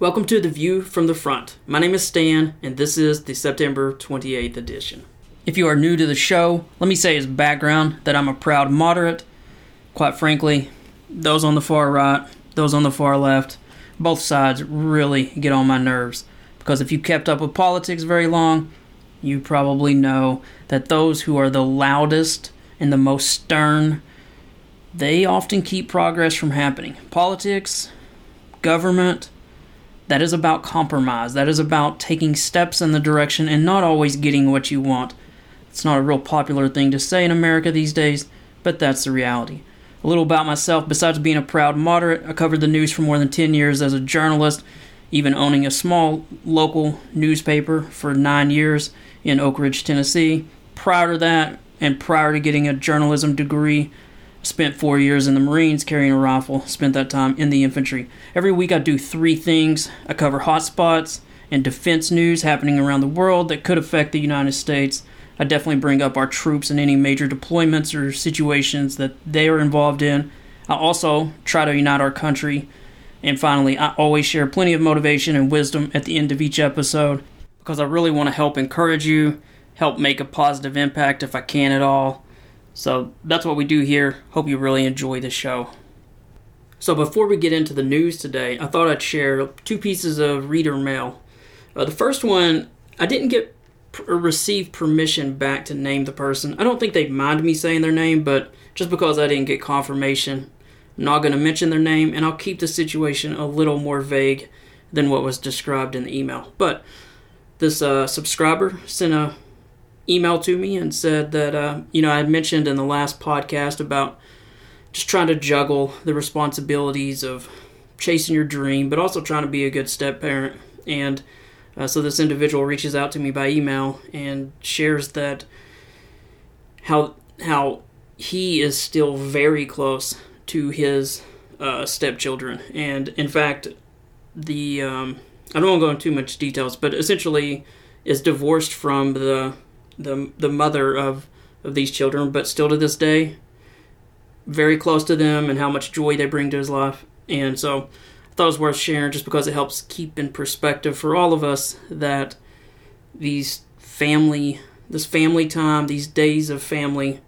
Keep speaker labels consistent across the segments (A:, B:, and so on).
A: Welcome to The View from the Front. My name is Stan, and this is the September 28th edition. If you are new to the show, let me say as background that I'm a proud moderate. Quite frankly, those on the far right, those on the far left, both sides really get on my nerves. Because if you kept up with politics very long, you probably know that those who are the loudest and the most stern, they often keep progress from happening. Politics, government, that is about compromise. That is about taking steps in the direction and not always getting what you want. It's not a real popular thing to say in America these days, but that's the reality. A little about myself besides being a proud moderate, I covered the news for more than 10 years as a journalist, even owning a small local newspaper for nine years in Oak Ridge, Tennessee. Prior to that, and prior to getting a journalism degree, Spent four years in the Marines carrying a rifle, spent that time in the infantry. Every week I do three things I cover hotspots and defense news happening around the world that could affect the United States. I definitely bring up our troops in any major deployments or situations that they are involved in. I also try to unite our country. And finally, I always share plenty of motivation and wisdom at the end of each episode because I really want to help encourage you, help make a positive impact if I can at all. So that's what we do here. Hope you really enjoy the show. So before we get into the news today, I thought I'd share two pieces of reader mail. Uh, the first one, I didn't get or receive permission back to name the person. I don't think they'd mind me saying their name, but just because I didn't get confirmation, I'm not going to mention their name, and I'll keep the situation a little more vague than what was described in the email. But this uh, subscriber sent a email to me and said that uh, you know I had mentioned in the last podcast about just trying to juggle the responsibilities of chasing your dream, but also trying to be a good step parent. And uh, so this individual reaches out to me by email and shares that how how he is still very close to his uh, stepchildren, and in fact, the um, I don't want to go into too much details, but essentially is divorced from the the the mother of of these children, but still to this day, very close to them and how much joy they bring to his life. And so I thought it was worth sharing just because it helps keep in perspective for all of us that these family, this family time, these days of family,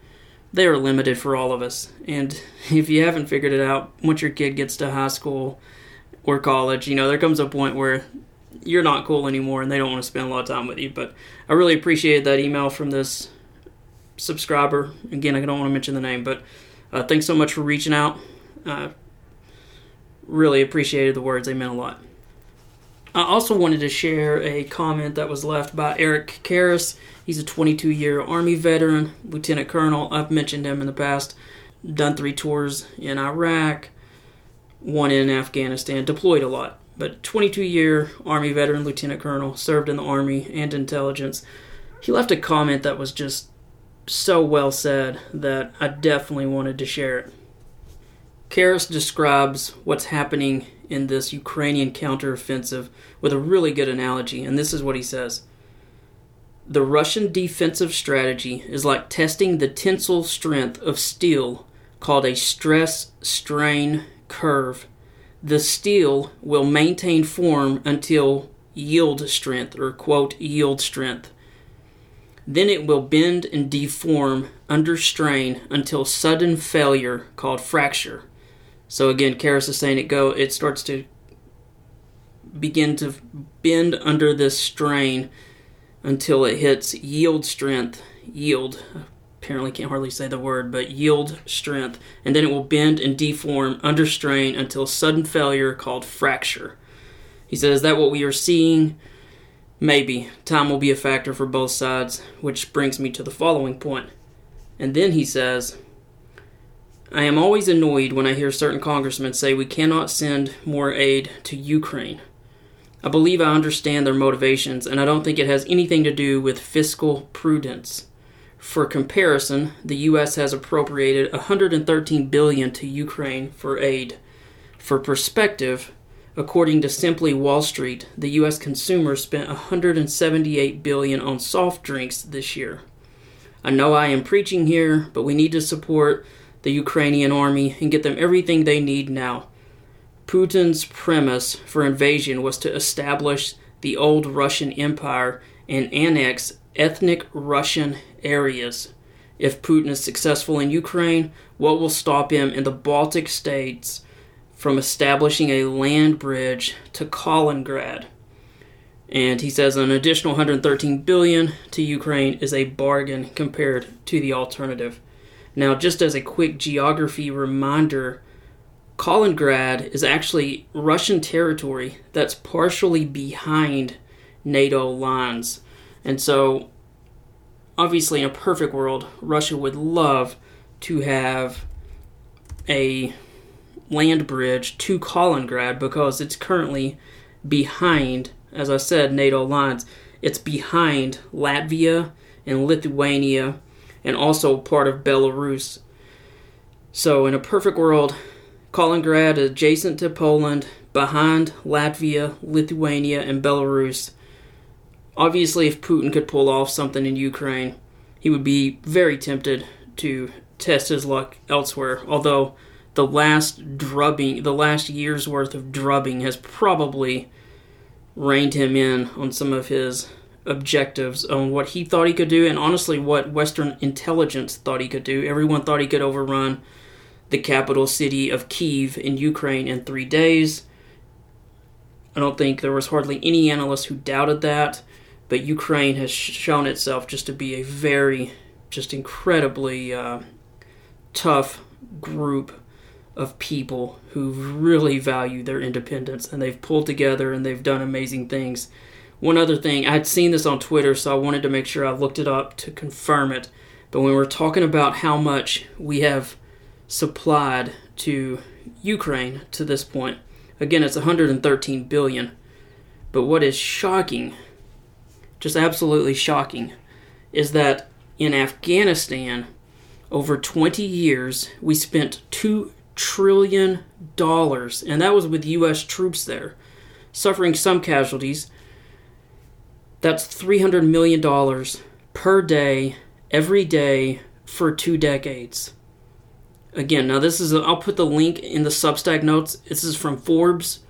A: they are limited for all of us. And if you haven't figured it out, once your kid gets to high school or college, you know, there comes a point where you're not cool anymore and they don't want to spend a lot of time with you. But I really appreciated that email from this subscriber. Again, I don't want to mention the name, but uh, thanks so much for reaching out. Uh, really appreciated the words, they meant a lot. I also wanted to share a comment that was left by Eric Karras. He's a 22 year Army veteran, Lieutenant Colonel. I've mentioned him in the past. Done three tours in Iraq, one in Afghanistan, deployed a lot but 22 year Army veteran lieutenant colonel, served in the Army and intelligence. He left a comment that was just so well said that I definitely wanted to share it. Karras describes what's happening in this Ukrainian counteroffensive with a really good analogy, and this is what he says. The Russian defensive strategy is like testing the tensile strength of steel called a stress strain curve the steel will maintain form until yield strength or quote yield strength. Then it will bend and deform under strain until sudden failure called fracture. So again, Karras is saying it go it starts to begin to bend under this strain until it hits yield strength, yield apparently can't hardly say the word, but yield strength, and then it will bend and deform under strain until sudden failure called fracture. He says, Is that what we are seeing? Maybe. Time will be a factor for both sides, which brings me to the following point. And then he says, I am always annoyed when I hear certain congressmen say we cannot send more aid to Ukraine. I believe I understand their motivations, and I don't think it has anything to do with fiscal prudence. For comparison, the US has appropriated 113 billion to Ukraine for aid. For perspective, according to Simply Wall Street, the US consumer spent 178 billion on soft drinks this year. I know I am preaching here, but we need to support the Ukrainian army and get them everything they need now. Putin's premise for invasion was to establish the old Russian Empire and annex ethnic Russian areas. If Putin is successful in Ukraine, what will stop him in the Baltic states from establishing a land bridge to Kaliningrad? And he says an additional 113 billion to Ukraine is a bargain compared to the alternative. Now, just as a quick geography reminder, Kaliningrad is actually Russian territory that's partially behind NATO lines. And so, obviously, in a perfect world, Russia would love to have a land bridge to Kaliningrad because it's currently behind, as I said, NATO lines. It's behind Latvia and Lithuania and also part of Belarus. So, in a perfect world, Kaliningrad adjacent to Poland, behind Latvia, Lithuania, and Belarus. Obviously, if Putin could pull off something in Ukraine, he would be very tempted to test his luck elsewhere. Although the last drubbing, the last year's worth of drubbing has probably reined him in on some of his objectives on what he thought he could do and honestly what Western intelligence thought he could do. Everyone thought he could overrun the capital city of Kiev in Ukraine in three days. I don't think there was hardly any analyst who doubted that, but Ukraine has shown itself just to be a very, just incredibly uh, tough group of people who really value their independence and they've pulled together and they've done amazing things. One other thing, I'd seen this on Twitter, so I wanted to make sure I looked it up to confirm it. But when we're talking about how much we have supplied to Ukraine to this point. Again, it's 113 billion. But what is shocking, just absolutely shocking, is that in Afghanistan, over 20 years, we spent 2 trillion dollars, and that was with US troops there, suffering some casualties. That's 300 million dollars per day, every day for 2 decades again, now this is, i will put the link in the Substack notes. This is from Forbes.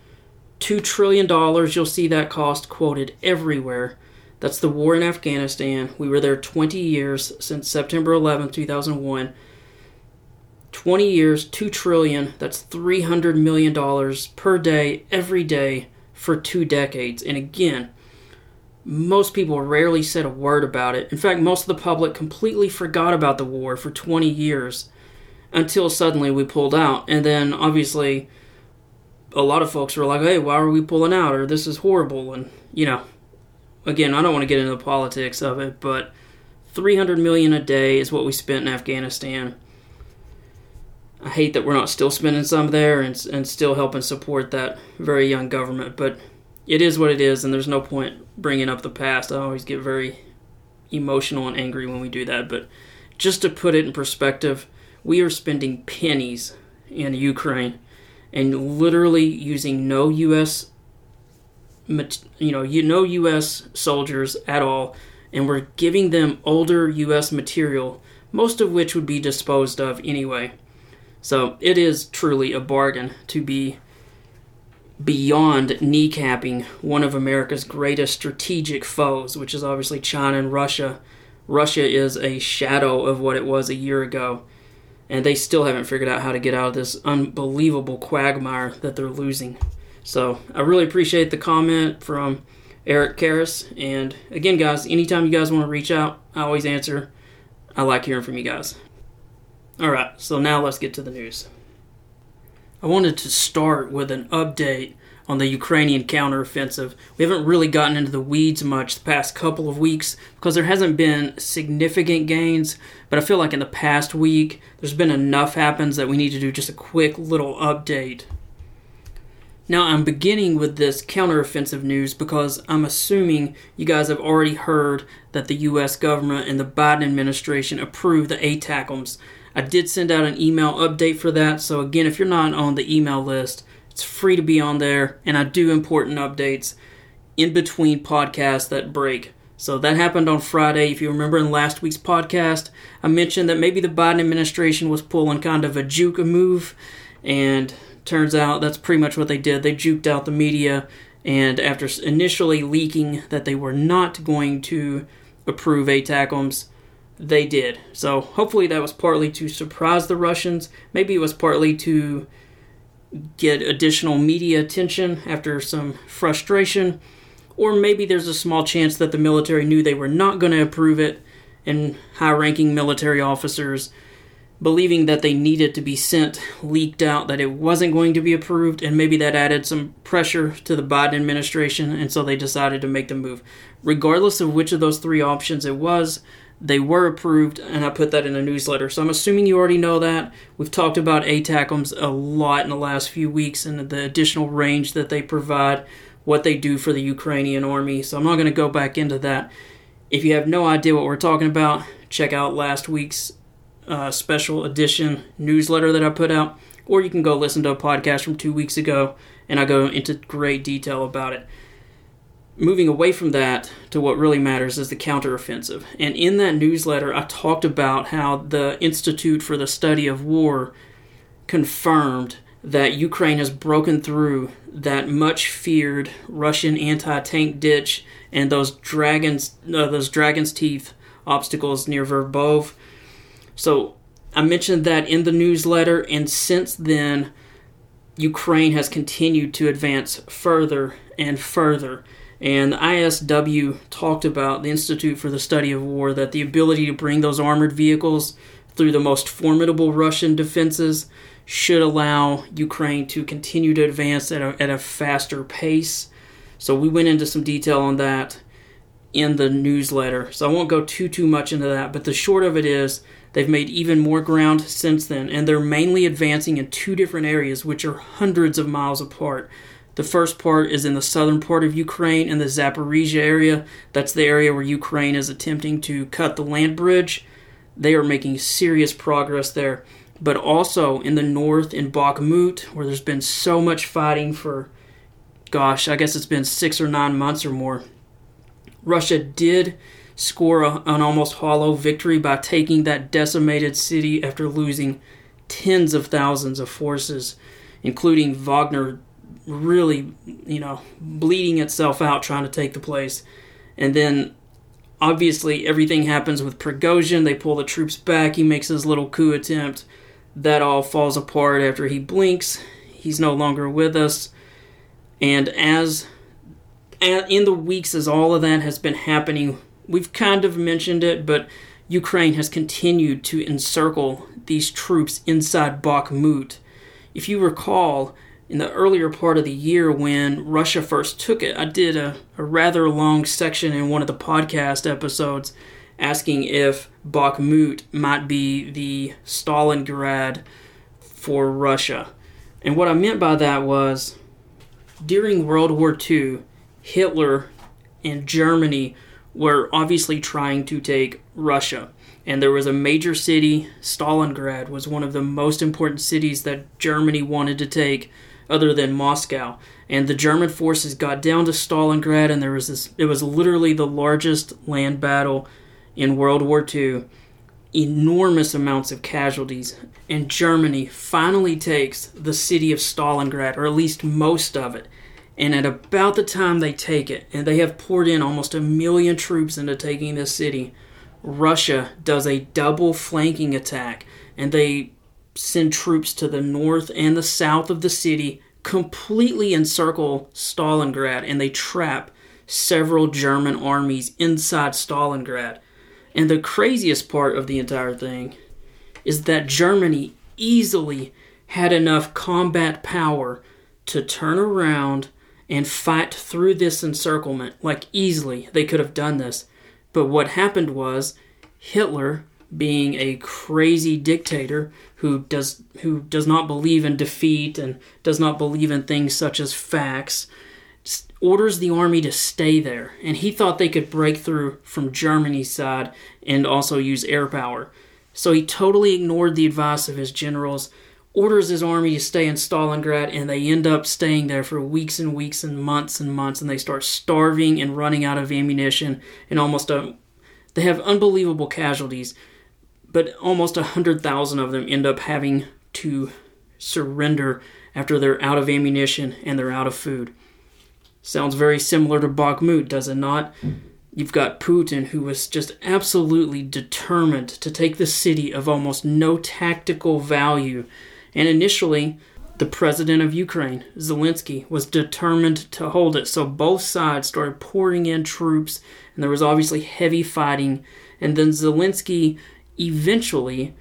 A: $2 trillion, you'll see that cost quoted everywhere. That's the war in Afghanistan. We were there 20 years since September 11, 2001. 20 years, 2 trillion, that's 300 million dollars per day every day for 2 decades. And again, most people rarely said a word about it. In fact, most of the public completely forgot about the war for 20 years until suddenly we pulled out. And then obviously, a lot of folks were like, hey, why are we pulling out? Or this is horrible. And, you know, again, I don't want to get into the politics of it, but 300 million a day is what we spent in Afghanistan. I hate that we're not still spending some there and, and still helping support that very young government, but it is what it is, and there's no point bringing up the past. I always get very emotional and angry when we do that, but just to put it in perspective, we are spending pennies in Ukraine and literally using no U.S. you know you no U.S. soldiers at all, and we're giving them older U.S. material, most of which would be disposed of anyway. So it is truly a bargain to be beyond kneecapping one of America's greatest strategic foes, which is obviously China and Russia. Russia is a shadow of what it was a year ago and they still haven't figured out how to get out of this unbelievable quagmire that they're losing. So I really appreciate the comment from Eric Karras. And again, guys, anytime you guys want to reach out, I always answer. I like hearing from you guys. All right, so now let's get to the news. I wanted to start with an update on the Ukrainian counteroffensive. We haven't really gotten into the weeds much the past couple of weeks because there hasn't been significant gains, but I feel like in the past week there's been enough happens that we need to do just a quick little update. Now, I'm beginning with this counteroffensive news because I'm assuming you guys have already heard that the US government and the Biden administration approved the ATACMS. I did send out an email update for that, so again, if you're not on the email list, it's free to be on there, and I do important updates in between podcasts that break. So that happened on Friday. If you remember in last week's podcast, I mentioned that maybe the Biden administration was pulling kind of a juke move and turns out that's pretty much what they did. They juked out the media, and after initially leaking that they were not going to approve ATACMS, they did. So hopefully that was partly to surprise the Russians. Maybe it was partly to get additional media attention after some frustration. Or maybe there's a small chance that the military knew they were not going to approve it, and high ranking military officers believing that they needed to be sent leaked out that it wasn't going to be approved, and maybe that added some pressure to the Biden administration, and so they decided to make the move. Regardless of which of those three options it was, they were approved, and I put that in a newsletter. So I'm assuming you already know that. We've talked about ATACMS a lot in the last few weeks and the additional range that they provide, what they do for the Ukrainian army. So I'm not going to go back into that. If you have no idea what we're talking about, check out last week's uh, special edition newsletter that I put out, or you can go listen to a podcast from two weeks ago, and I go into great detail about it. Moving away from that to what really matters is the counteroffensive. And in that newsletter, I talked about how the Institute for the Study of War confirmed that Ukraine has broken through that much feared Russian anti-tank ditch and those dragons uh, those dragon's teeth obstacles near Verbov so I mentioned that in the newsletter, and since then, Ukraine has continued to advance further and further. And the ISW talked about the Institute for the Study of War that the ability to bring those armored vehicles through the most formidable Russian defenses should allow Ukraine to continue to advance at a, at a faster pace. So we went into some detail on that in the newsletter. So I won't go too too much into that, but the short of it is They've made even more ground since then, and they're mainly advancing in two different areas, which are hundreds of miles apart. The first part is in the southern part of Ukraine in the Zaporizhia area. That's the area where Ukraine is attempting to cut the land bridge. They are making serious progress there. But also in the north in Bakhmut, where there's been so much fighting for, gosh, I guess it's been six or nine months or more. Russia did score a, an almost hollow victory by taking that decimated city after losing tens of thousands of forces, including Wagner really, you know, bleeding itself out trying to take the place. And then obviously everything happens with Prigozhin. They pull the troops back. He makes his little coup attempt. That all falls apart after he blinks. He's no longer with us. And as in the weeks as all of that has been happening we've kind of mentioned it, but Ukraine has continued to encircle these troops inside Bakhmut. If you recall, in the earlier part of the year when Russia first took it, I did a, a rather long section in one of the podcast episodes asking if Bakhmut might be the Stalingrad for Russia. And what I meant by that was during World War II, Hitler and Germany were obviously trying to take Russia. And there was a major city, Stalingrad was one of the most important cities that Germany wanted to take other than Moscow. And the German forces got down to Stalingrad and there was this it was literally the largest land battle in World War II. Enormous amounts of casualties, and Germany finally takes the city of Stalingrad, or at least most of it, and at about the time they take it, and they have poured in almost a million troops into taking this city, Russia does a double flanking attack, and they send troops to the north and the south of the city, completely encircle Stalingrad, and they trap several German armies inside Stalingrad. And the craziest part of the entire thing is that Germany easily had enough combat power to turn around and fight through this encirclement. Like, easily, they could have done this. But what happened was Hitler, being a crazy dictator who does who does not believe in defeat and does not believe in things such as facts, orders the army to stay there. And he thought they could break through from Germany's side and also use air power. So he totally ignored the advice of his generals orders his army to stay in Stalingrad, and they end up staying there for weeks and weeks and months and months, and they start starving and running out of ammunition, and almost a, they have unbelievable casualties, but almost a hundred thousand of them end up having to surrender after they're out of ammunition and they're out of food. Sounds very similar to Bakhmut, does it not? You've got Putin, who was just absolutely determined to take the city of almost no tactical value. And initially, the president of Ukraine, Zelensky, was determined to hold it. So both sides started pouring in troops, and there was obviously heavy fighting. And then Zelensky eventually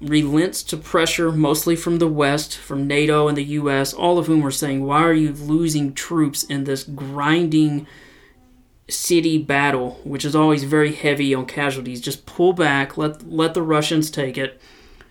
A: relents to pressure, mostly from the West, from NATO and the US, all of whom were saying, Why are you losing troops in this grinding city battle, which is always very heavy on casualties? Just pull back, let, let the Russians take it.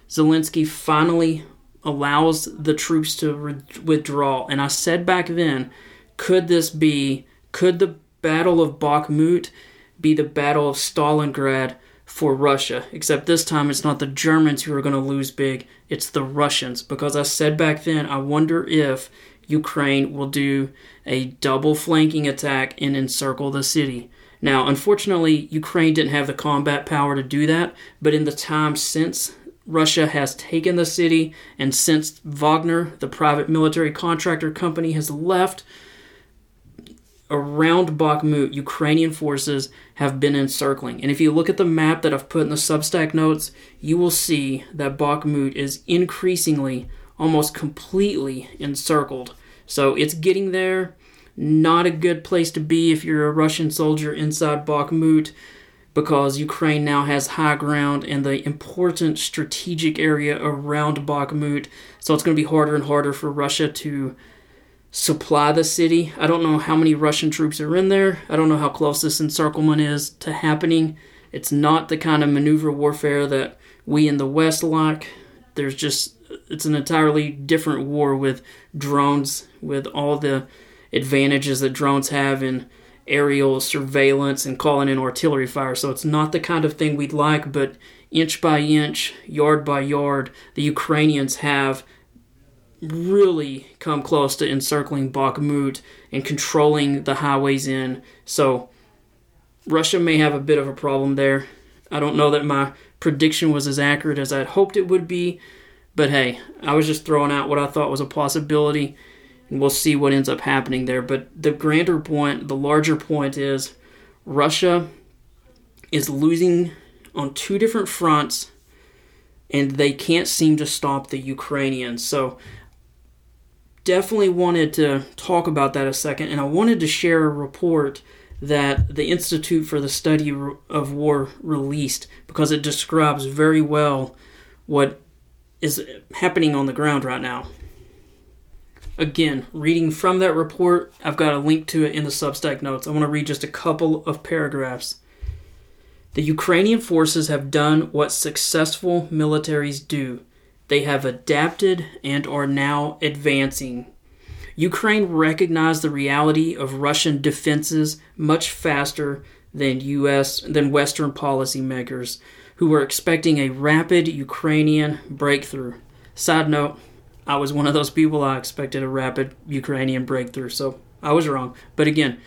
A: Zelensky finally allows the troops to re- withdraw. And I said back then, could this be, could the Battle of Bakhmut be the Battle of Stalingrad? for Russia, except this time it's not the Germans who are going to lose big, it's the Russians. Because I said back then, I wonder if Ukraine will do a double flanking attack and encircle the city. Now, unfortunately, Ukraine didn't have the combat power to do that, but in the time since Russia has taken the city and since Wagner, the private military contractor company, has left, around Bakhmut, Ukrainian forces have been encircling. And if you look at the map that I've put in the Substack notes, you will see that Bakhmut is increasingly, almost completely encircled. So it's getting there. Not a good place to be if you're a Russian soldier inside Bakhmut because Ukraine now has high ground in the important strategic area around Bakhmut. So it's going to be harder and harder for Russia to supply the city. I don't know how many Russian troops are in there. I don't know how close this encirclement is to happening. It's not the kind of maneuver warfare that we in the West like. There's just, it's an entirely different war with drones, with all the advantages that drones have in aerial surveillance and calling in artillery fire. So it's not the kind of thing we'd like, but inch by inch, yard by yard, the Ukrainians have really come close to encircling Bakhmut and controlling the highways in. So Russia may have a bit of a problem there. I don't know that my prediction was as accurate as I'd hoped it would be, but hey, I was just throwing out what I thought was a possibility, we'll see what ends up happening there. But the grander point, the larger point is Russia is losing on two different fronts and they can't seem to stop the Ukrainians. So definitely wanted to talk about that a second, and I wanted to share a report that the Institute for the Study of War released because it describes very well what is happening on the ground right now. Again, reading from that report, I've got a link to it in the Substack notes. I want to read just a couple of paragraphs. The Ukrainian forces have done what successful militaries do they have adapted and are now advancing. Ukraine recognized the reality of Russian defenses much faster than US than Western policymakers who were expecting a rapid Ukrainian breakthrough. Side note, I was one of those people I expected a rapid Ukrainian breakthrough, so I was wrong. But again,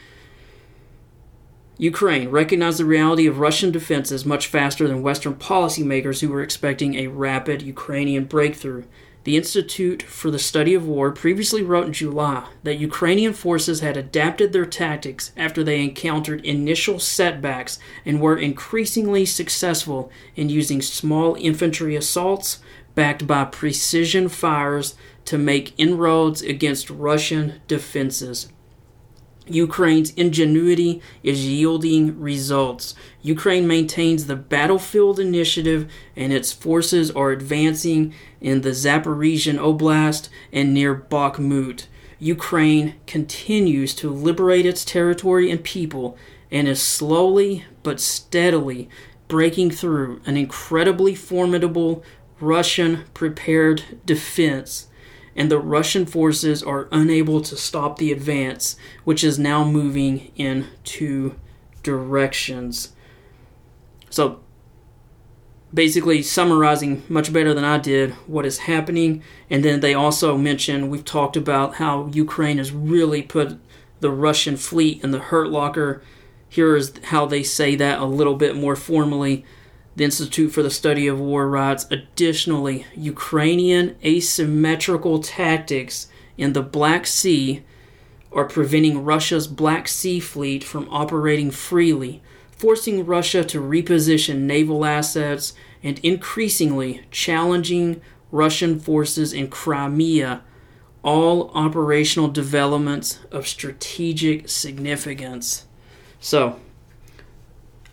A: Ukraine recognized the reality of Russian defenses much faster than Western policymakers who were expecting a rapid Ukrainian breakthrough. The Institute for the Study of War previously wrote in July that Ukrainian forces had adapted their tactics after they encountered initial setbacks and were increasingly successful in using small infantry assaults backed by precision fires to make inroads against Russian defenses. Ukraine's ingenuity is yielding results. Ukraine maintains the battlefield initiative, and its forces are advancing in the Zaporizhian Oblast and near Bakhmut. Ukraine continues to liberate its territory and people and is slowly but steadily breaking through an incredibly formidable Russian prepared defense and the Russian forces are unable to stop the advance, which is now moving in two directions. So, basically, summarizing much better than I did what is happening, and then they also mention we've talked about how Ukraine has really put the Russian fleet in the hurt locker. Here is how they say that a little bit more formally The Institute for the Study of War writes Additionally, Ukrainian asymmetrical tactics in the Black Sea are preventing Russia's Black Sea fleet from operating freely, forcing Russia to reposition naval assets and increasingly challenging Russian forces in Crimea, all operational developments of strategic significance. So,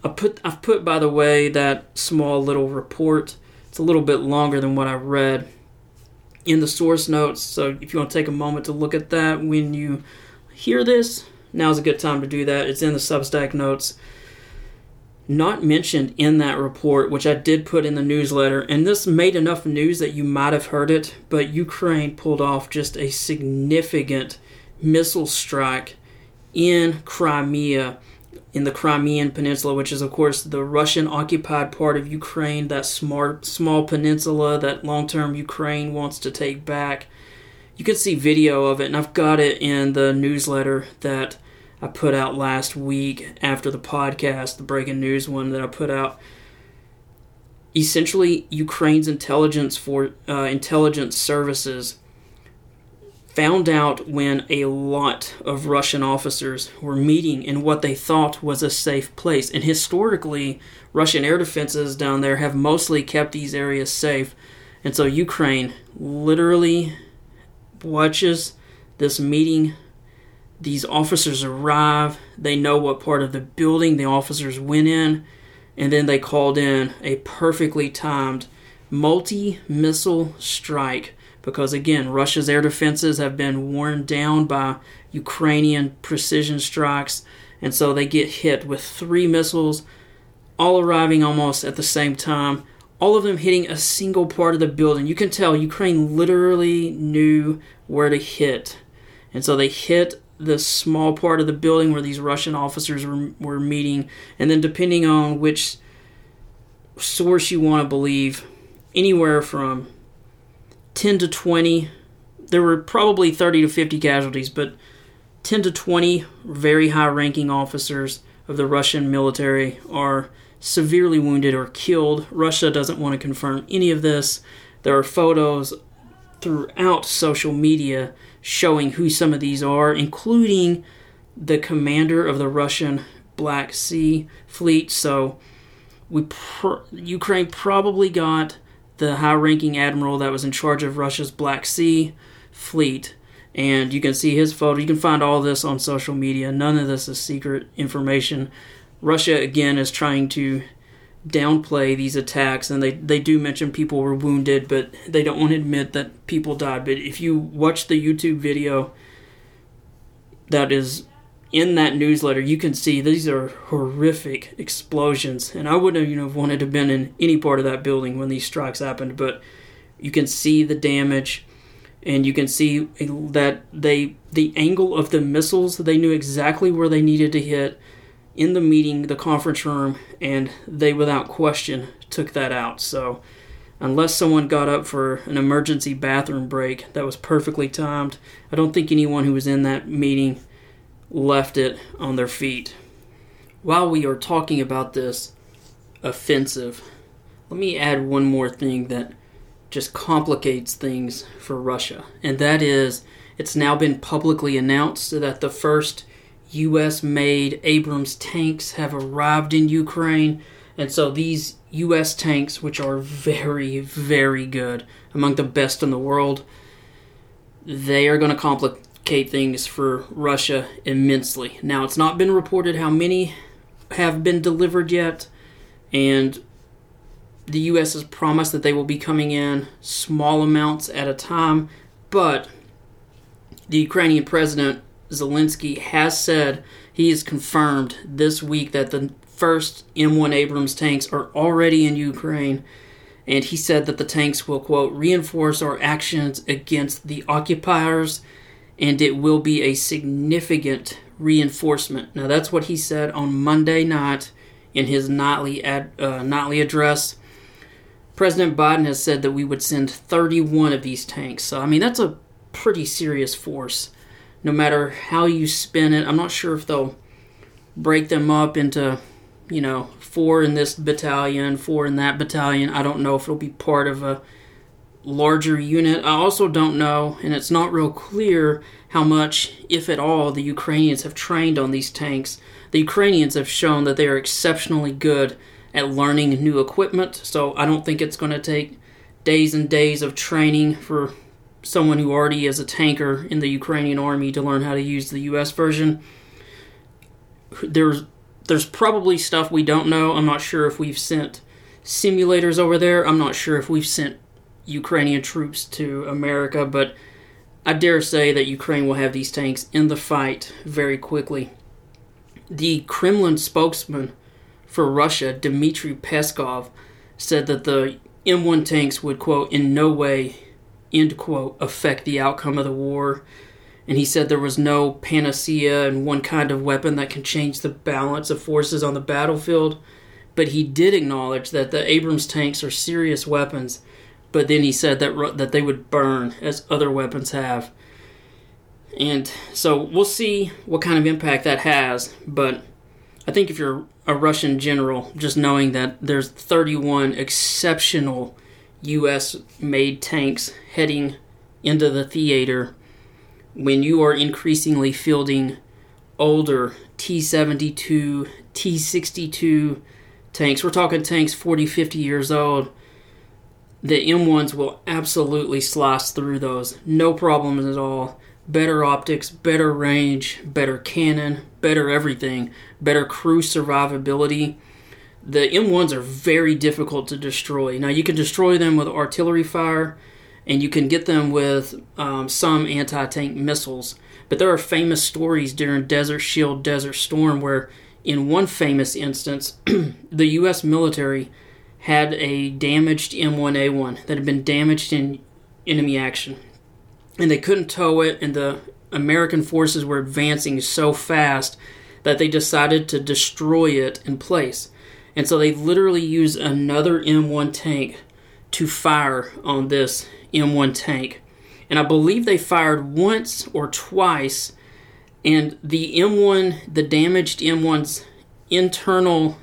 A: I put I've put by the way that small little report. It's a little bit longer than what I read in the source notes. So if you want to take a moment to look at that when you hear this, now's a good time to do that. It's in the Substack notes. Not mentioned in that report, which I did put in the newsletter, and this made enough news that you might have heard it, but Ukraine pulled off just a significant missile strike in Crimea in the Crimean Peninsula, which is, of course, the Russian occupied part of Ukraine, that smart, small peninsula that long term Ukraine wants to take back. You can see video of it, and I've got it in the newsletter that I put out last week after the podcast, the breaking news one that I put out. Essentially, Ukraine's intelligence for uh, intelligence services found out when a lot of Russian officers were meeting in what they thought was a safe place. And historically, Russian air defenses down there have mostly kept these areas safe. And so Ukraine literally watches this meeting. These officers arrive. They know what part of the building the officers went in. And then they called in a perfectly timed multi missile strike because again, Russia's air defenses have been worn down by Ukrainian precision strikes, and so they get hit with three missiles, all arriving almost at the same time, all of them hitting a single part of the building. You can tell Ukraine literally knew where to hit, and so they hit the small part of the building where these Russian officers were, were meeting, and then depending on which source you want to believe, anywhere from 10 to 20. There were probably 30 to 50 casualties, but 10 to 20 very high ranking officers of the Russian military are severely wounded or killed. Russia doesn't want to confirm any of this. There are photos throughout social media showing who some of these are, including the commander of the Russian Black Sea Fleet. So, we pr- Ukraine probably got the high ranking admiral that was in charge of Russia's Black Sea fleet. And you can see his photo. You can find all this on social media. None of this is secret information. Russia, again, is trying to downplay these attacks, and they, they do mention people were wounded, but they don't want to admit that people died. But if you watch the YouTube video that is in that newsletter, you can see these are horrific explosions, and I wouldn't have, you know wanted to have been in any part of that building when these strikes happened. But you can see the damage, and you can see that they the angle of the missiles. They knew exactly where they needed to hit in the meeting, the conference room, and they without question took that out. So. Unless someone got up for an emergency bathroom break that was perfectly timed, I don't think anyone who was in that meeting left it on their feet. While we are talking about this offensive, let me add one more thing that just complicates things for Russia, and that is it's now been publicly announced that the first US made Abrams tanks have arrived in Ukraine. And so these US tanks, which are very, very good, among the best in the world, they are going to complicate complicate things for Russia immensely. Now, it's not been reported how many have been delivered yet, and the U.S. has promised that they will be coming in small amounts at a time, but the Ukrainian president Zelensky has said he has confirmed this week that the first M1 Abrams tanks are already in Ukraine. And he said that the tanks will, quote, reinforce our actions against the occupiers and it will be a significant reinforcement. Now, that's what he said on Monday night in his nightly, ad, uh, address. President Biden has said that we would send 31 of these tanks. So, I mean, that's a pretty serious force. No matter how you spin it, I'm not sure if they'll break them up into you know, four in this battalion, four in that battalion. I don't know if it'll be part of a larger unit. I also don't know, and it's not real clear how much, if at all, the Ukrainians have trained on these tanks. The Ukrainians have shown that they are exceptionally good at learning new equipment, so I don't think it's going to take days and days of training for someone who already is a tanker in the Ukrainian army to learn how to use the US version. There's there's probably stuff we don't know. I'm not sure if we've sent simulators over there. I'm not sure if we've sent Ukrainian troops to America, but I dare say that Ukraine will have these tanks in the fight very quickly. The Kremlin spokesman for Russia, Dmitry Peskov, said that the M1 tanks would, quote, in no way, end quote, affect the outcome of the war. And he said there was no panacea and one kind of weapon that can change the balance of forces on the battlefield. But he did acknowledge that the Abrams tanks are serious weapons. But then he said that that they would burn as other weapons have. And so we'll see what kind of impact that has. But I think if you're a Russian general, just knowing that there's 31 exceptional U.S. made tanks heading into the theater when you are increasingly fielding older T 72, T 62 tanks. We're talking tanks 40, 50 years old. The M1s will absolutely slice through those. No problems at all better optics, better range, better cannon, better everything, better crew survivability. The M1s are very difficult to destroy. Now, you can destroy them with artillery fire and you can get them with um, some anti tank missiles. But there are famous stories during Desert Shield, Desert Storm, where in one famous instance, the U.S. military had a damaged M1A1 that had been damaged in enemy action and they couldn't tow it, and the American forces were advancing so fast that they decided to destroy it in place. And so they literally used another M1 tank to fire on this M1 tank. And I believe they fired once or twice, and the M1, the damaged M1's internal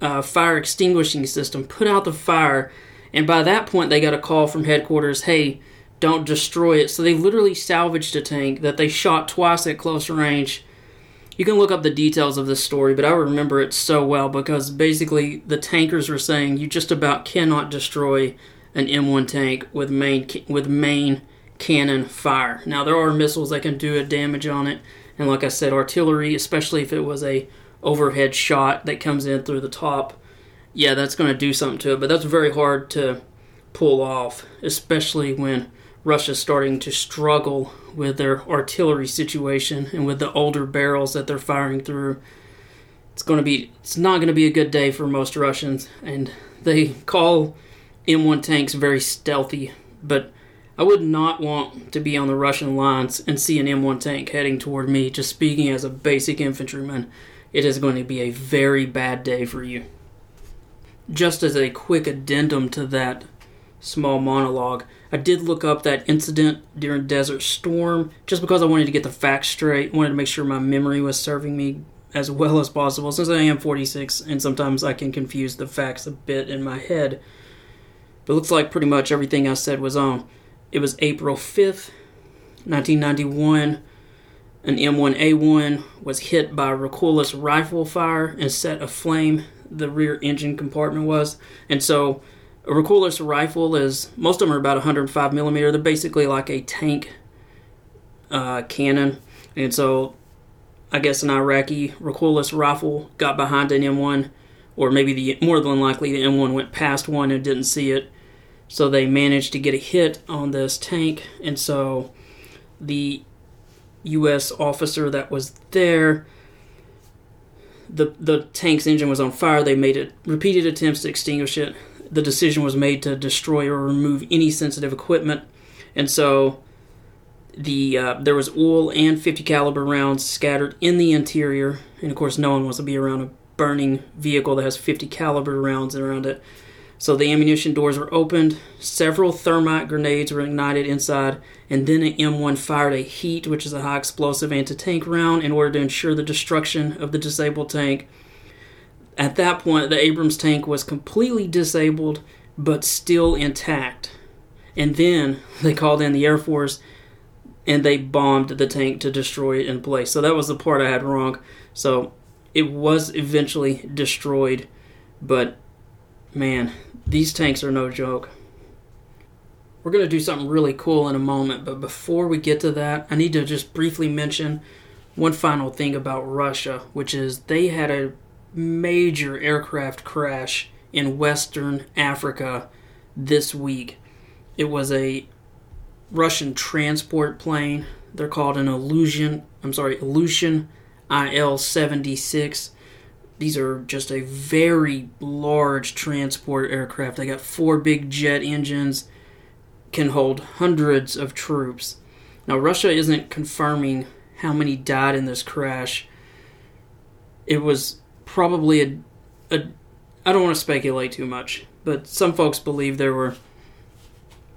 A: uh, fire extinguishing system put out the fire. And by that point, they got a call from headquarters hey, don't destroy it. So they literally salvaged a tank that they shot twice at close range. You can look up the details of this story, but I remember it so well because basically the tankers were saying you just about cannot destroy an M1 tank with main with main cannon fire. Now there are missiles that can do a damage on it, and like I said, artillery, especially if it was a overhead shot that comes in through the top, yeah, that's going to do something to it. But that's very hard to pull off, especially when Russia's starting to struggle with their artillery situation and with the older barrels that they're firing through. It's going to be it's not going to be a good day for most Russians and they call M1 tanks very stealthy, but I would not want to be on the Russian lines and see an M1 tank heading toward me. Just speaking as a basic infantryman, it is going to be a very bad day for you. Just as a quick addendum to that small monologue, I did look up that incident during Desert Storm just because I wanted to get the facts straight. Wanted to make sure my memory was serving me as well as possible since I am 46 and sometimes I can confuse the facts a bit in my head. But looks like pretty much everything I said was on. It was April 5th, 1991. An M1A1 was hit by recoilless rifle fire and set aflame. The rear engine compartment was. And so a recoilless rifle is most of them are about 105 millimeter. They're basically like a tank uh, cannon, and so I guess an Iraqi recoilless rifle got behind an M1, or maybe the more than likely the M1 went past one and didn't see it, so they managed to get a hit on this tank, and so the U.S. officer that was there the the tank's engine was on fire. They made it repeated attempts to extinguish it the decision was made to destroy or remove any sensitive equipment, and so the uh, there was oil and 50 caliber rounds scattered in the interior, and of course, no one wants to be around a burning vehicle that has 50 caliber rounds around it. So the ammunition doors were opened, several thermite grenades were ignited inside, and then an M1 fired a heat, which is a high explosive anti tank round, in order to ensure the destruction of the disabled tank At that point, the Abrams tank was completely disabled but still intact. And then they called in the Air Force and they bombed the tank to destroy it in place. So that was the part I had wrong. So it was eventually destroyed, but man, these tanks are no joke. We're going to do something really cool in a moment, but before we get to that, I need to just briefly mention one final thing about Russia, which is they had a major aircraft crash in Western Africa this week. It was a Russian transport plane. They're called an Illusion. I'm sorry, Ilyushin IL 76. These are just a very large transport aircraft. They got four big jet engines, can hold hundreds of troops. Now, Russia isn't confirming how many died in this crash. It was probably a, a I don't want to speculate too much, but some folks believe there were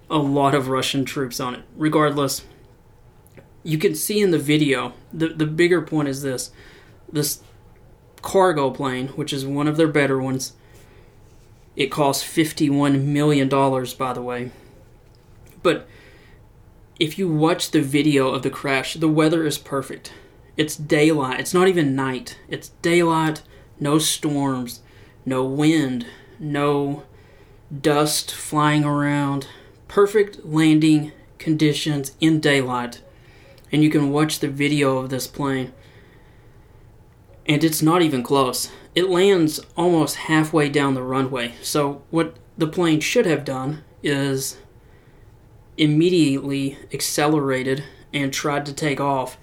A: a lot of Russian troops on it. Regardless, you can see in the video, the, the bigger point is this this cargo plane, which is one of their better ones, it costs $51 million, by the way. But if you watch the video of the crash, the weather is perfect. It's daylight. It's not even night. It's daylight, no storms, no wind, no dust flying around. Perfect landing conditions in daylight and you can watch the video of this plane. And it's not even close. It lands almost halfway down the runway. So, what the plane should have done is immediately accelerated and tried to take off.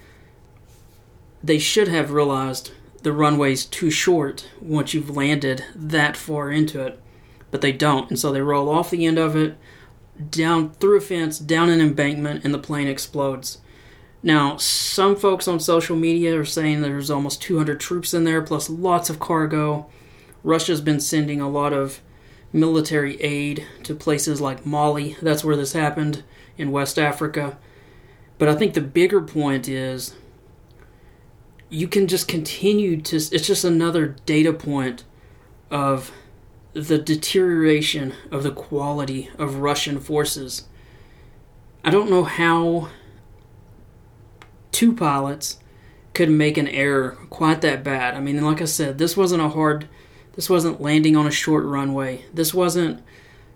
A: They should have realized the runway's too short once you've landed that far into it, but they don't. And so they roll off the end of it, down through a fence, down an embankment, and the plane explodes. Now, some folks on social media are saying there's almost 200 troops in there, plus lots of cargo. Russia's been sending a lot of military aid to places like Mali. That's where this happened in West Africa. But I think the bigger point is you can just continue to, it's just another data point of the deterioration of the quality of Russian forces. I don't know how two pilots could make an error quite that bad. I mean, like I said, this wasn't a hard, this wasn't landing on a short runway. This wasn't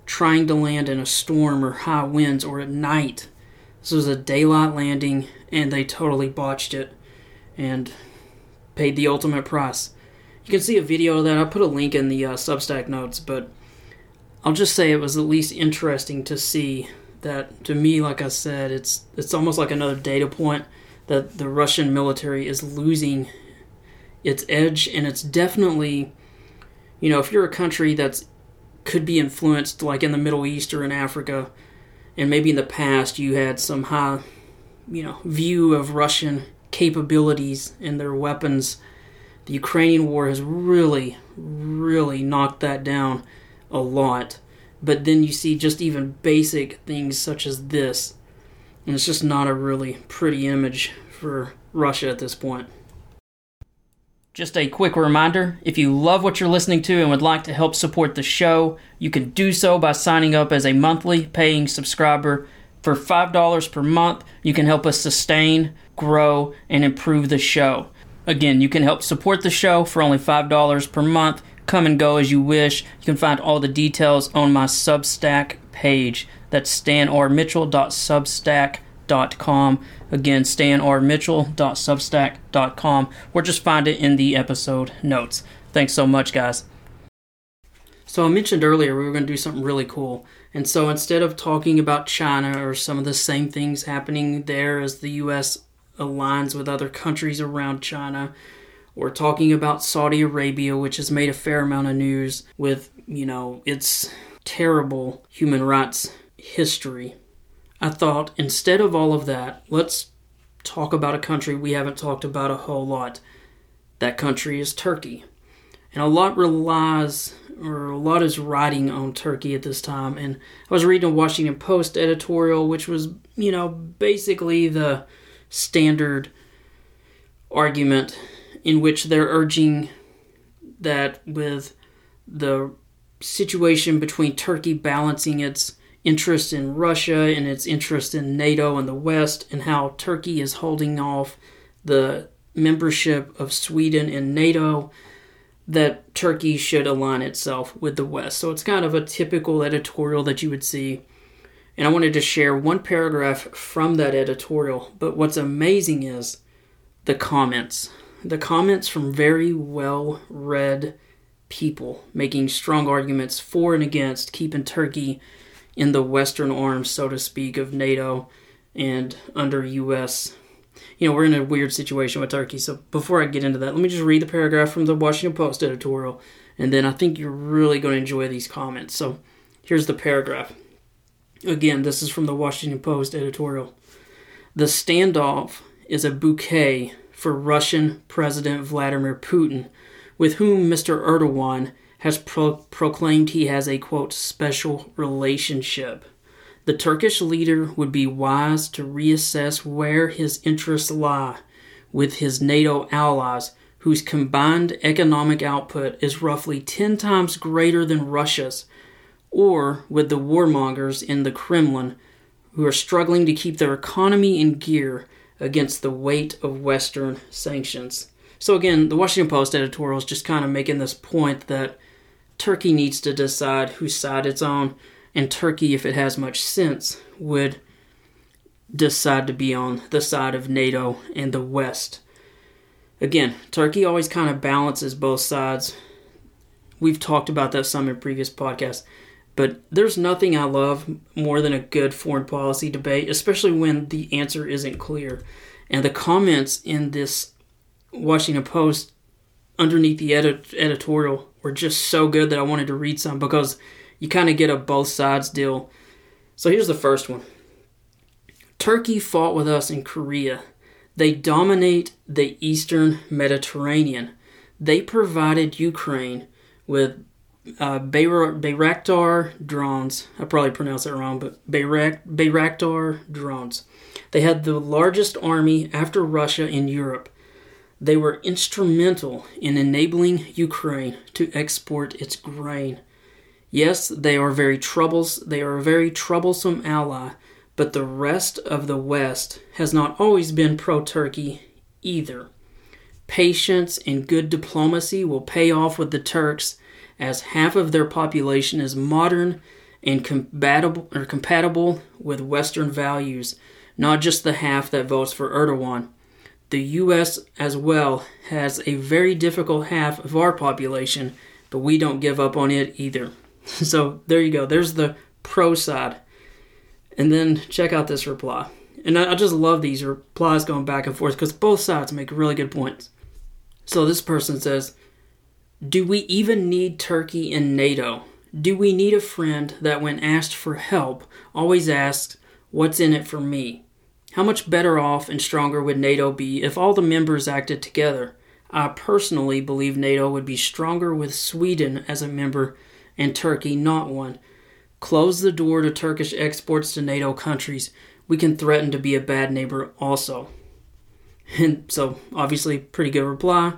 A: trying to land in a storm or high winds or at night. This was a daylight landing, and they totally botched it and paid the ultimate price. You can see a video of that. I put a link in the uh, Substack notes, but I'll just say it was at least interesting to see that. To me, like I said, it's it's almost like another data point that the Russian military is losing its edge, and it's definitely, you know, if you're a country that's could be influenced, like in the Middle East or in Africa, and maybe in the past you had some high, you know, view of Russian capabilities and their weapons. The Ukrainian war has really, really knocked that down a lot. But then you see just even basic things such as this and it's just not a really pretty image for Russia at this point. Just a quick reminder if you love what you're listening to and would like to help support the show, you can do so by signing up as a monthly paying subscriber. For $5 per month, you can help us sustain, grow, and improve the show. Again, you can help support the show for only $5 per month. Come and go as you wish. You can find all the details on my Substack page. That's stanrmitchell.substack.com. Again, stanrmitchell.substack.com, or just find it in the episode notes. Thanks so much, guys. So, I mentioned earlier we were going to do something really cool. And so, instead of talking about China or some of the same things happening there as the U.S. aligns with other countries around China, or talking about Saudi Arabia, which has made a fair amount of news with, you know, its terrible human rights history, I thought instead of all of that, let's talk about a country we haven't talked about a whole lot. That country is Turkey. And a lot relies, or a lot is riding on Turkey at this time. And I was reading a Washington Post editorial, which was, you know, basically the standard argument in which they're urging that with the situation between Turkey balancing its interest in Russia and its interest in NATO and the West, and how Turkey is holding off the membership of Sweden in NATO, that Turkey should align itself with the West. So it's kind of a typical editorial that you would see. And I wanted to share one paragraph from that editorial. But what's amazing is the comments. The comments from very well read people making strong arguments for and against keeping Turkey in the western arm, so to speak, of NATO and under U.S. You know, we're in a weird situation with Turkey. So before I get into that, let me just read the paragraph from the Washington Post editorial, and then I think you're really going to enjoy these comments. So here's the paragraph. Again, this is from the Washington Post editorial. The standoff is a bouquet for Russian President Vladimir Putin with whom Mr. Erdogan has pro- proclaimed he has a quote special relationship. The Turkish leader would be wise to reassess where his interests lie with his NATO allies, whose combined economic output is roughly 10 times greater than Russia's, or with the warmongers in the Kremlin, who are struggling to keep their economy in gear against the weight of Western sanctions. So again, the Washington Post editorial is just kind of making this point that Turkey needs to decide whose side it's on, and Turkey, if it has much sense, would decide to be on the side of NATO and the West. Again, Turkey always kind of balances both sides. We've talked about that some in previous podcasts, but there's nothing I love more than a good foreign policy debate, especially when the answer isn't clear. And the comments in this Washington Post underneath the edit- editorial were just so good that I wanted to read some because you kind of get a both sides deal. So here's the first one Turkey fought with us in Korea. They dominate the eastern Mediterranean. They provided Ukraine with uh, Bayraktar drones. I probably pronounced it wrong, but Bayrak- Bayraktar drones. They had the largest army after Russia in Europe. They were instrumental in enabling Ukraine to export its grain. Yes, they are very troubles they are a very troublesome ally, but the rest of the West has not always been pro Turkey either. Patience and good diplomacy will pay off with the Turks as half of their population is modern and compatible or compatible with Western values, not just the half that votes for Erdogan the U.S. as well has a very difficult half of our population, but we don't give up on it either. So there you go. There's the pro side. And then check out this reply. And I, just love these replies going back and forth because both sides make really good points. So this person says, Do we even need Turkey in NATO? Do we need a friend that, when asked for help, always asks, What's in it for me? How much better off and stronger would NATO be if all the members acted together? I personally believe NATO would be stronger with Sweden as a member and Turkey not one. Close the door to Turkish exports to NATO countries. We can threaten to be a bad neighbor also. And so, obviously, pretty good reply.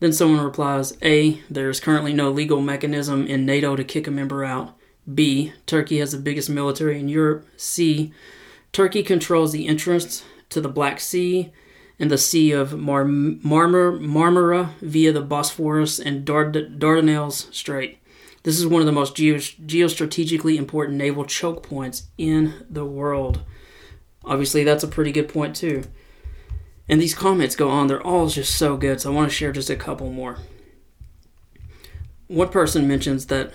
A: Then someone replies A. There is currently no legal mechanism in NATO to kick a member out. B. Turkey has the biggest military in Europe. C. Turkey controls the entrance to the Black Sea and the Sea of Mar- Marmara, Marmara via the Bosphorus and Dard- Dardanelles Strait. This is one of the most geo- geostrategically important naval choke points in the world. Obviously, that's a pretty good point, too. And these comments go on, they're all just so good, so I want to share just a couple more. One person mentions that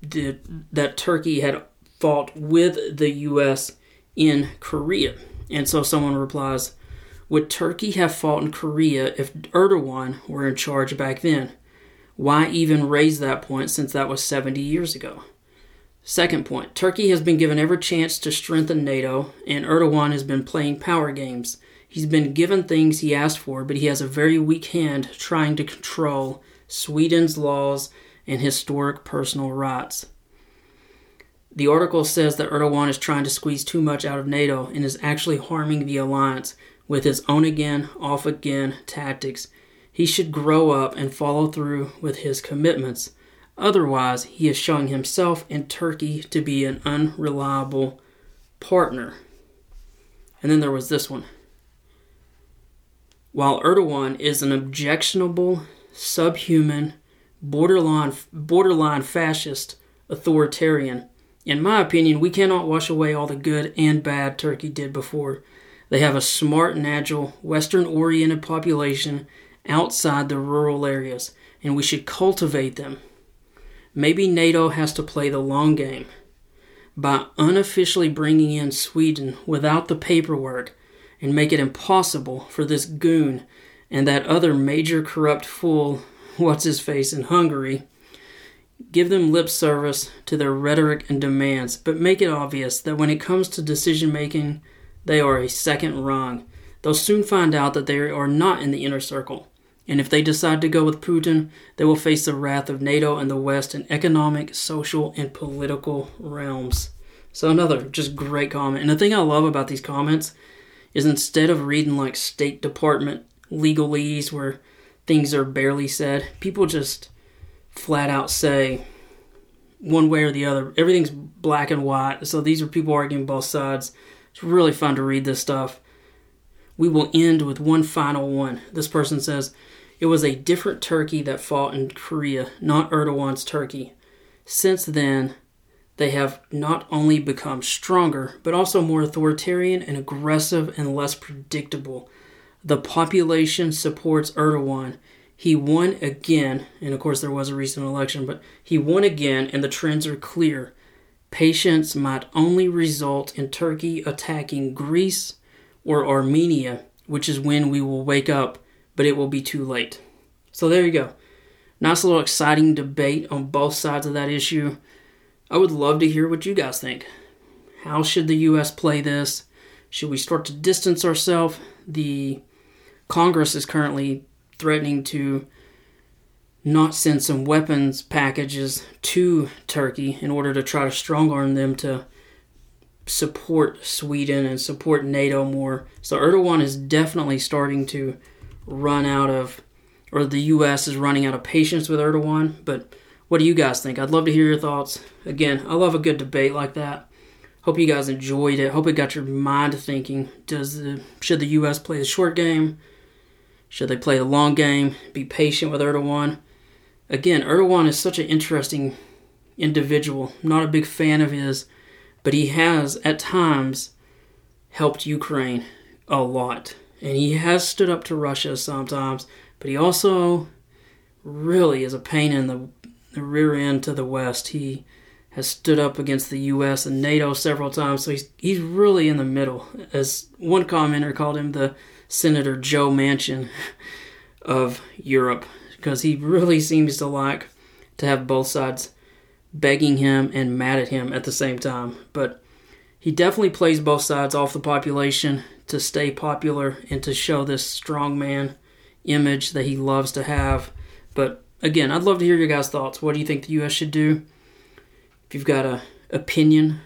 A: that Turkey had fought with the U.S. in Korea. And so someone replies, Would Turkey have fought in Korea if Erdogan were in charge back then? Why even raise that point since that was 70 years ago? Second point Turkey has been given every chance to strengthen NATO, and Erdogan has been playing power games. He's been given things he asked for, but he has a very weak hand trying to control Sweden's laws and historic personal rights. The article says that Erdogan is trying to squeeze too much out of NATO and is actually harming the alliance with his own again, off again tactics. He should grow up and follow through with his commitments. Otherwise, he is showing himself and Turkey to be an unreliable partner. And then there was this one. While Erdogan is an objectionable, subhuman, borderline borderline fascist authoritarian, in my opinion, we cannot wash away all the good and bad Turkey did before. They have a smart and agile, Western oriented population outside the rural areas, and we should cultivate them. Maybe NATO has to play the long game. By unofficially bringing in Sweden without the paperwork and make it impossible for this goon and that other major corrupt fool, what's his face, in Hungary, give them lip service to their rhetoric and demands, but make it obvious that when it comes to decision making, they are a second rung. They'll soon find out that they are not in the inner circle. And if they decide to go with Putin, they will face the wrath of NATO and the West in economic, social, and political realms. So, another just great comment. And the thing I love about these comments is instead of reading like State Department legalese where things are barely said, people just flat out say one way or the other. Everything's black and white. So, these are people arguing both sides. It's really fun to read this stuff. We will end with one final one. This person says, It was a different Turkey that fought in Korea, not Erdogan's Turkey. Since then, they have not only become stronger, but also more authoritarian and aggressive and less predictable. The population supports Erdogan. He won again, and of course, there was a recent election, but he won again, and the trends are clear. Patience might only result in Turkey attacking Greece or Armenia, which is when we will wake up, but it will be too late. So there you go. Nice little exciting debate on both sides of that issue. I would love to hear what you guys think. How should the U.S. play this? Should we start to distance ourselves? The Congress is currently threatening to not send some weapons packages to Turkey in order to try to strong arm them to support Sweden and support NATO more. So Erdogan is definitely starting to run out of, or the U.S. is running out of patience with Erdogan. But what do you guys think? I'd love to hear your thoughts. Again, I love a good debate like that. Hope you guys enjoyed it. Hope it got your mind thinking. Does the should the U.S. play the short game? Should they play the long game? Be patient with Erdogan again, Erdogan is such an interesting individual. I'm not a big fan of his, but he has at times helped Ukraine a lot. And he has stood up to Russia sometimes, but he also really is a pain in the, the rear end to the West. He has stood up against the U.S. and NATO several times, so he's he's really in the middle. As one commenter called him, the Senator Joe Manchin of Europe because he really seems to like to have both sides begging him and mad at him at the same time. But he definitely plays both sides off the population to stay popular and to show this strong man image that he loves to have. But again, I'd love to hear your guys' thoughts. What do you think the U.S. should do? If you've got a opinion,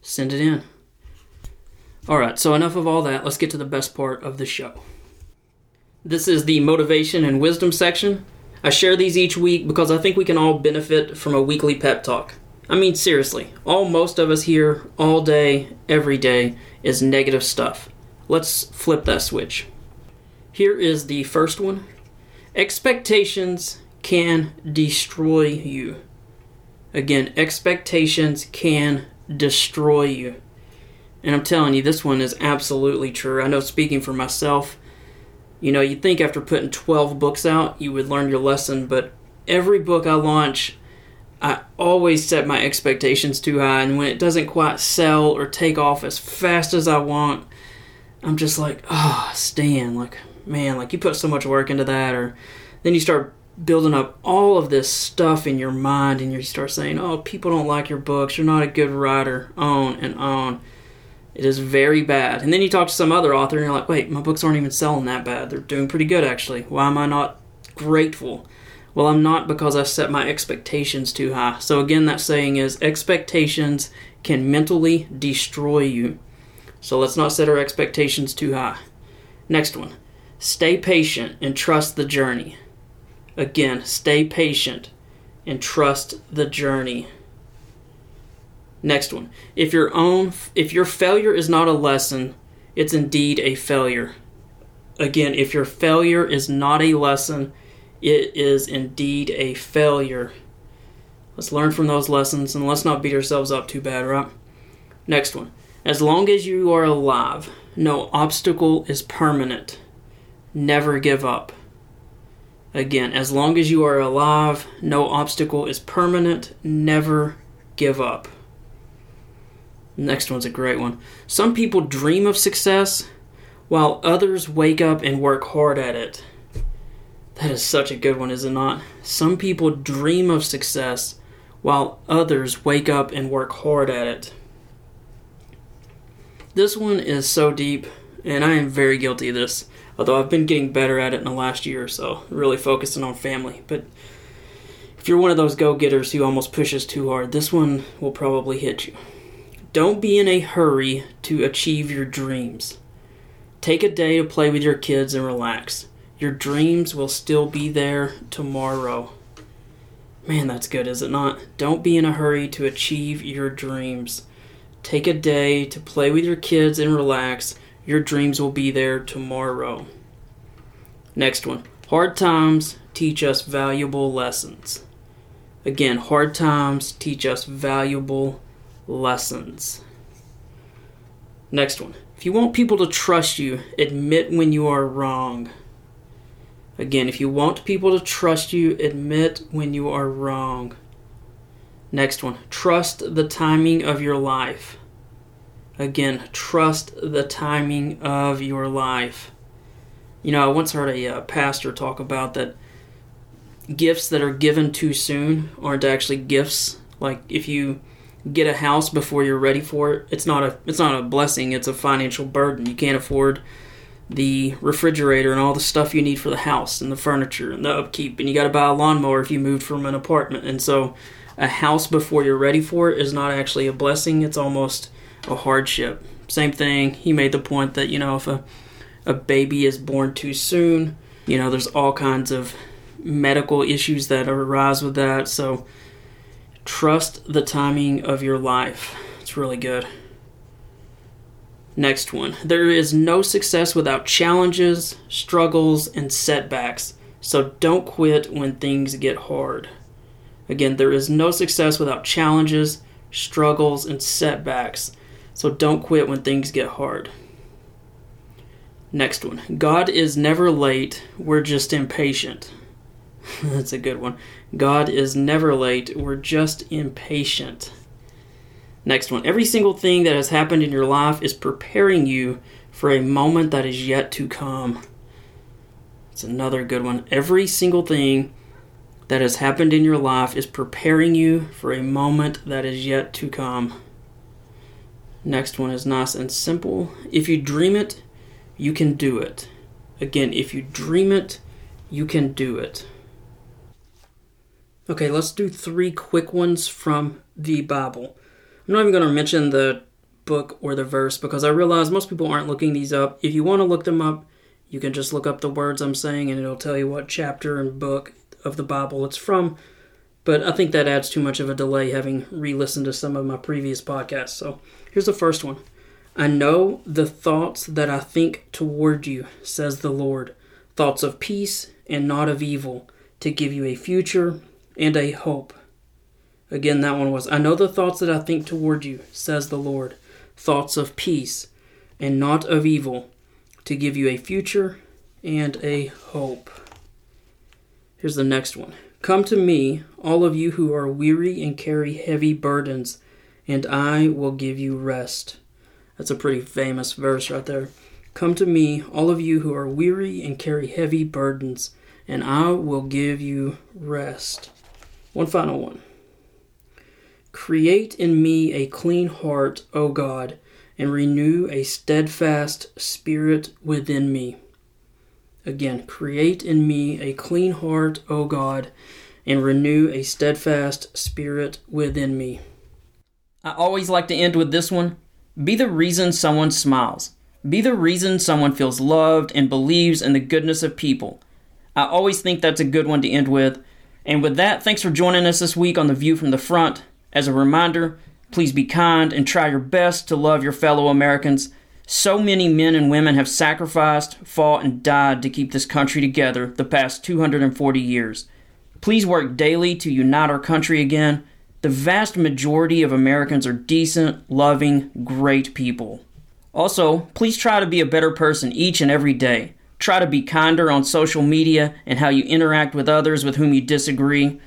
A: send it in. All right, so enough of all that. Let's get to the best part of the show. This is the motivation and wisdom section. I share these each week because I think we can all benefit from a weekly pep talk. I mean, seriously, all most of us here, all day, every day is negative stuff. Let's flip that switch. Here is the first one Expectations can destroy you. Again, expectations can destroy you. And I'm telling you, this one is absolutely true. I know speaking for myself, you know, you'd think after putting 12 books out, you would learn your lesson, but every book I launch, I always set my expectations too high, and when it doesn't quite sell or take off as fast as I want, I'm just like, oh, Stan, like, man, like you put so much work into that, or then you start building up all of this stuff in your mind, and you start saying, oh, people don't like your books, you're not a good writer, on and on. It is very bad. And then you talk to some other author and you're like, wait, my books aren't even selling that bad. They're doing pretty good, actually. Why am I not grateful? Well, I'm not because I set my expectations too high. So, again, that saying is expectations can mentally destroy you. So, let's not set our expectations too high. Next one Stay patient and trust the journey. Again, stay patient and trust the journey. Next one. If your own if your failure is not a lesson, it's indeed a failure. Again, if your failure is not a lesson, it is indeed a failure. Let's learn from those lessons and let's not beat ourselves up too bad, right? Next one. As long as you are alive, no obstacle is permanent. Never give up. Again, as long as you are alive, no obstacle is permanent. Never give up. Next one's a great one. Some people dream of success while others wake up and work hard at it. That is such a good one, is it not? Some people dream of success while others wake up and work hard at it. This one is so deep, and I am very guilty of this, although I've been getting better at it in the last year or so, really focusing on family. But if you're one of those go getters who almost pushes too hard, this one will probably hit you. Don't be in a hurry to achieve your dreams. Take a day to play with your kids and relax. Your dreams will still be there tomorrow. Man, that's good, is it not? Don't be in a hurry to achieve your dreams. Take a day to play with your kids and relax. Your dreams will be there tomorrow. Next one. Hard times teach us valuable lessons. Again, hard times teach us valuable lessons. Next one. If you want people to trust you, admit when you are wrong. Again, if you want people to trust you, admit when you are wrong. Next one, trust the timing of your life. Again, trust the timing of your life. You know, I once heard a uh, pastor talk about that gifts that are given too soon aren't actually gifts. Like if you get a house before you're ready for it, it's not a it's not a blessing, it's a financial burden. You can't afford the refrigerator and all the stuff you need for the house and the furniture and the upkeep and you got to buy a lawnmower if you moved from an apartment. And so a house before you're ready for it is not actually a blessing it's almost a hardship. Same thing he made the point that you know if a, a baby is born too soon you know there's all kinds of medical issues that arise with that. So trust the timing of your life it's really good Next one. There is no success without challenges, struggles, and setbacks. So don't quit when things get hard. Again, there is no success without challenges, struggles, and setbacks. So don't quit when things get hard. Next one. God is never late, we're just impatient. That's a good one. God is never late, we're just impatient. Next one. Every single thing that has happened in your life is preparing you for a moment that is yet to come. It's another good one. Every single thing that has happened in your life is preparing you for a moment that is yet to come. Next one is nice and simple. If you dream it, you can do it. Again, if you dream it, you can do it. Okay, let's do three quick ones from the Bible. I'm not even going to mention the book or the verse because I realize most people aren't looking these up. If you want to look them up, you can just look up the words I'm saying and it'll tell you what chapter and book of the Bible it's from. But I think that adds too much of a delay having re listened to some of my previous podcasts. So here's the first one I know the thoughts that I think toward you, says the Lord thoughts of peace and not of evil, to give you a future and a hope. Again, that one was I know the thoughts that I think toward you, says the Lord, thoughts of peace and not of evil, to give you a future and a hope. Here's the next one Come to me, all of you who are weary and carry heavy burdens, and I will give you rest. That's a pretty famous verse right there. Come to me, all of you who are weary and carry heavy burdens, and I will give you rest. One final one. Create in me a clean heart, O God, and renew a steadfast spirit within me. Again, create in me a clean heart, O God, and renew a steadfast spirit within me. I always like to end with this one Be the reason someone smiles. Be the reason someone feels loved and believes in the goodness of people. I always think that's a good one to end with. And with that, thanks for joining us this week on The View from the Front. As a reminder, please be kind and try your best to love your fellow Americans. So many men and women have sacrificed, fought, and died to keep this country together the past 240 years. Please work daily to unite our country again. The vast majority of Americans are decent, loving, great people. Also, please try to be a better person each and every day. Try to be kinder on social media and how you interact with others with whom you disagree.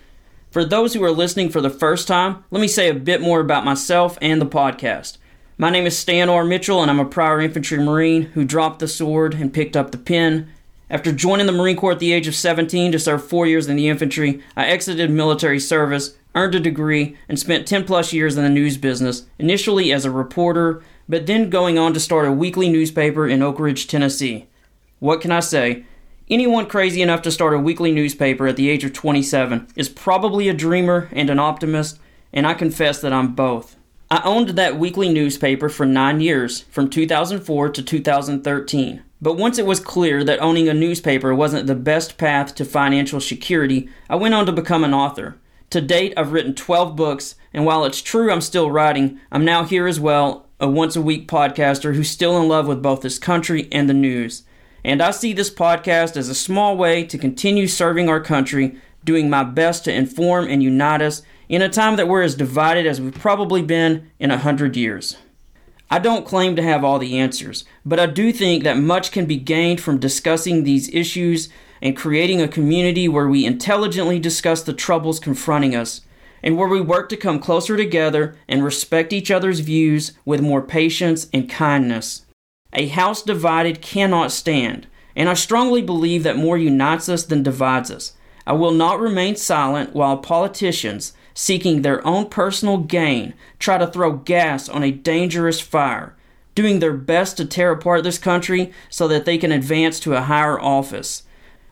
A: For those who are listening for the first time, let me say a bit more about myself and the podcast. My name is Stan R. Mitchell, and I'm a prior infantry Marine who dropped the sword and picked up the pen. After joining the Marine Corps at the age of 17 to serve four years in the infantry, I exited military service, earned a degree, and spent 10 plus years in the news business, initially as a reporter, but then going on to start a weekly newspaper in Oak Ridge, Tennessee. What can I say? Anyone crazy enough to start a weekly newspaper at the age of 27 is probably a dreamer and an optimist, and I confess that I'm both. I owned that weekly newspaper for nine years, from 2004 to 2013. But once it was clear that owning a newspaper wasn't the best path to financial security, I went on to become an author. To date, I've written 12 books, and while it's true I'm still writing, I'm now here as well, a once a week podcaster who's still in love with both this country and the news. And I see this podcast as a small way to continue serving our country, doing my best to inform and unite us in a time that we're as divided as we've probably been in a hundred years. I don't claim to have all the answers, but I do think that much can be gained from discussing these issues and creating a community where we intelligently discuss the troubles confronting us and where we work to come closer together and respect each other's views with more patience and kindness. A house divided cannot stand, and I strongly believe that more unites us than divides us. I will not remain silent while politicians, seeking their own personal gain, try to throw gas on a dangerous fire, doing their best to tear apart this country so that they can advance to a higher office.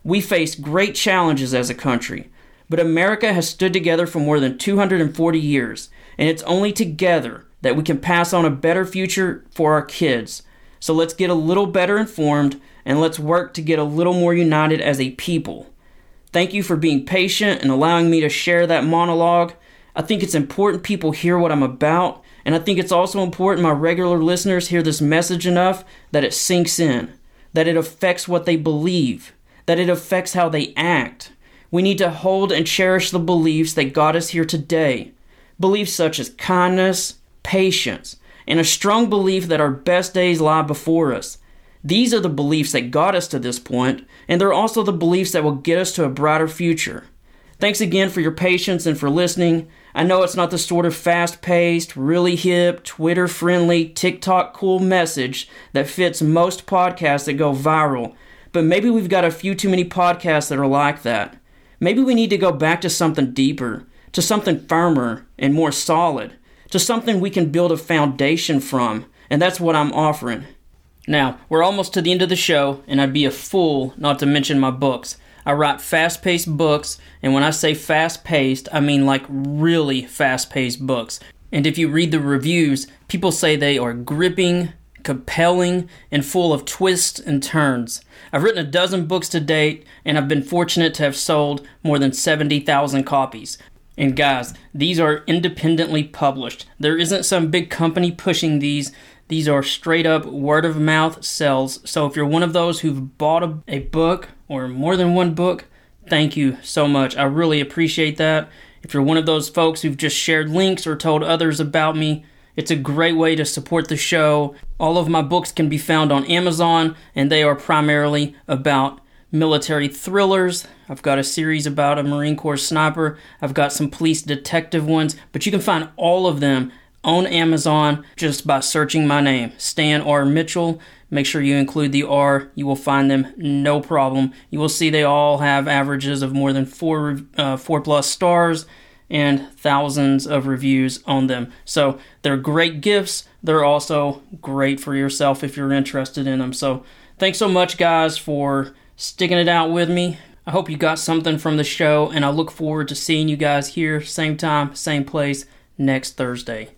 A: We face great challenges as a country, but America has stood together for more than 240 years, and it's only together that we can pass on a better future for our kids. So let's get a little better informed and let's work to get a little more united as a people. Thank you for being patient and allowing me to share that monologue. I think it's important people hear what I'm about, and I think it's also important my regular listeners hear this message enough that it sinks in, that it affects what they believe, that it affects how they act. We need to hold and cherish the beliefs that got us here today. Beliefs such as kindness, patience, and a strong belief that our best days lie before us. These are the beliefs that got us to this point, and they're also the beliefs that will get us to a brighter future. Thanks again for your patience and for listening. I know it's not the sort of fast paced, really hip, Twitter friendly, TikTok cool message that fits most podcasts that go viral, but maybe we've got a few too many podcasts that are like that. Maybe we need to go back to something deeper, to something firmer and more solid to something we can build a foundation from, and that's what I'm offering. Now, we're almost to the end of the show, and I'd be a fool not to mention my books. I write fast paced books, and when I say fast paced, I mean like really fast paced books. And if you read the reviews, people say they are gripping, compelling, and full of twists and turns. I've written a dozen books to date, and I've been fortunate to have sold more than 70,000 copies. And guys, these are independently published. There isn't some big company pushing these. These are straight up word of mouth sales. So if you're one of those who've bought a, a book or more than one book, thank you so much. I really appreciate that. If you're one of those folks who've just shared links or told others about me, it's a great way to support the show. All of my books can be found on Amazon, and they are primarily about military thrillers. I've got a series about a Marine Corps sniper. I've got some police detective ones, but you can find all of them on Amazon just by searching my name, Stan R. Mitchell. Make sure you include the R. You will find them no problem. You will see they all have averages of more than four uh, four plus stars and thousands of reviews on them. So they're great gifts. They're also great for yourself if you're interested in them. So thanks so much, guys, for sticking it out with me. I hope you got something from the show, and I look forward to seeing you guys here, same time, same place, next Thursday.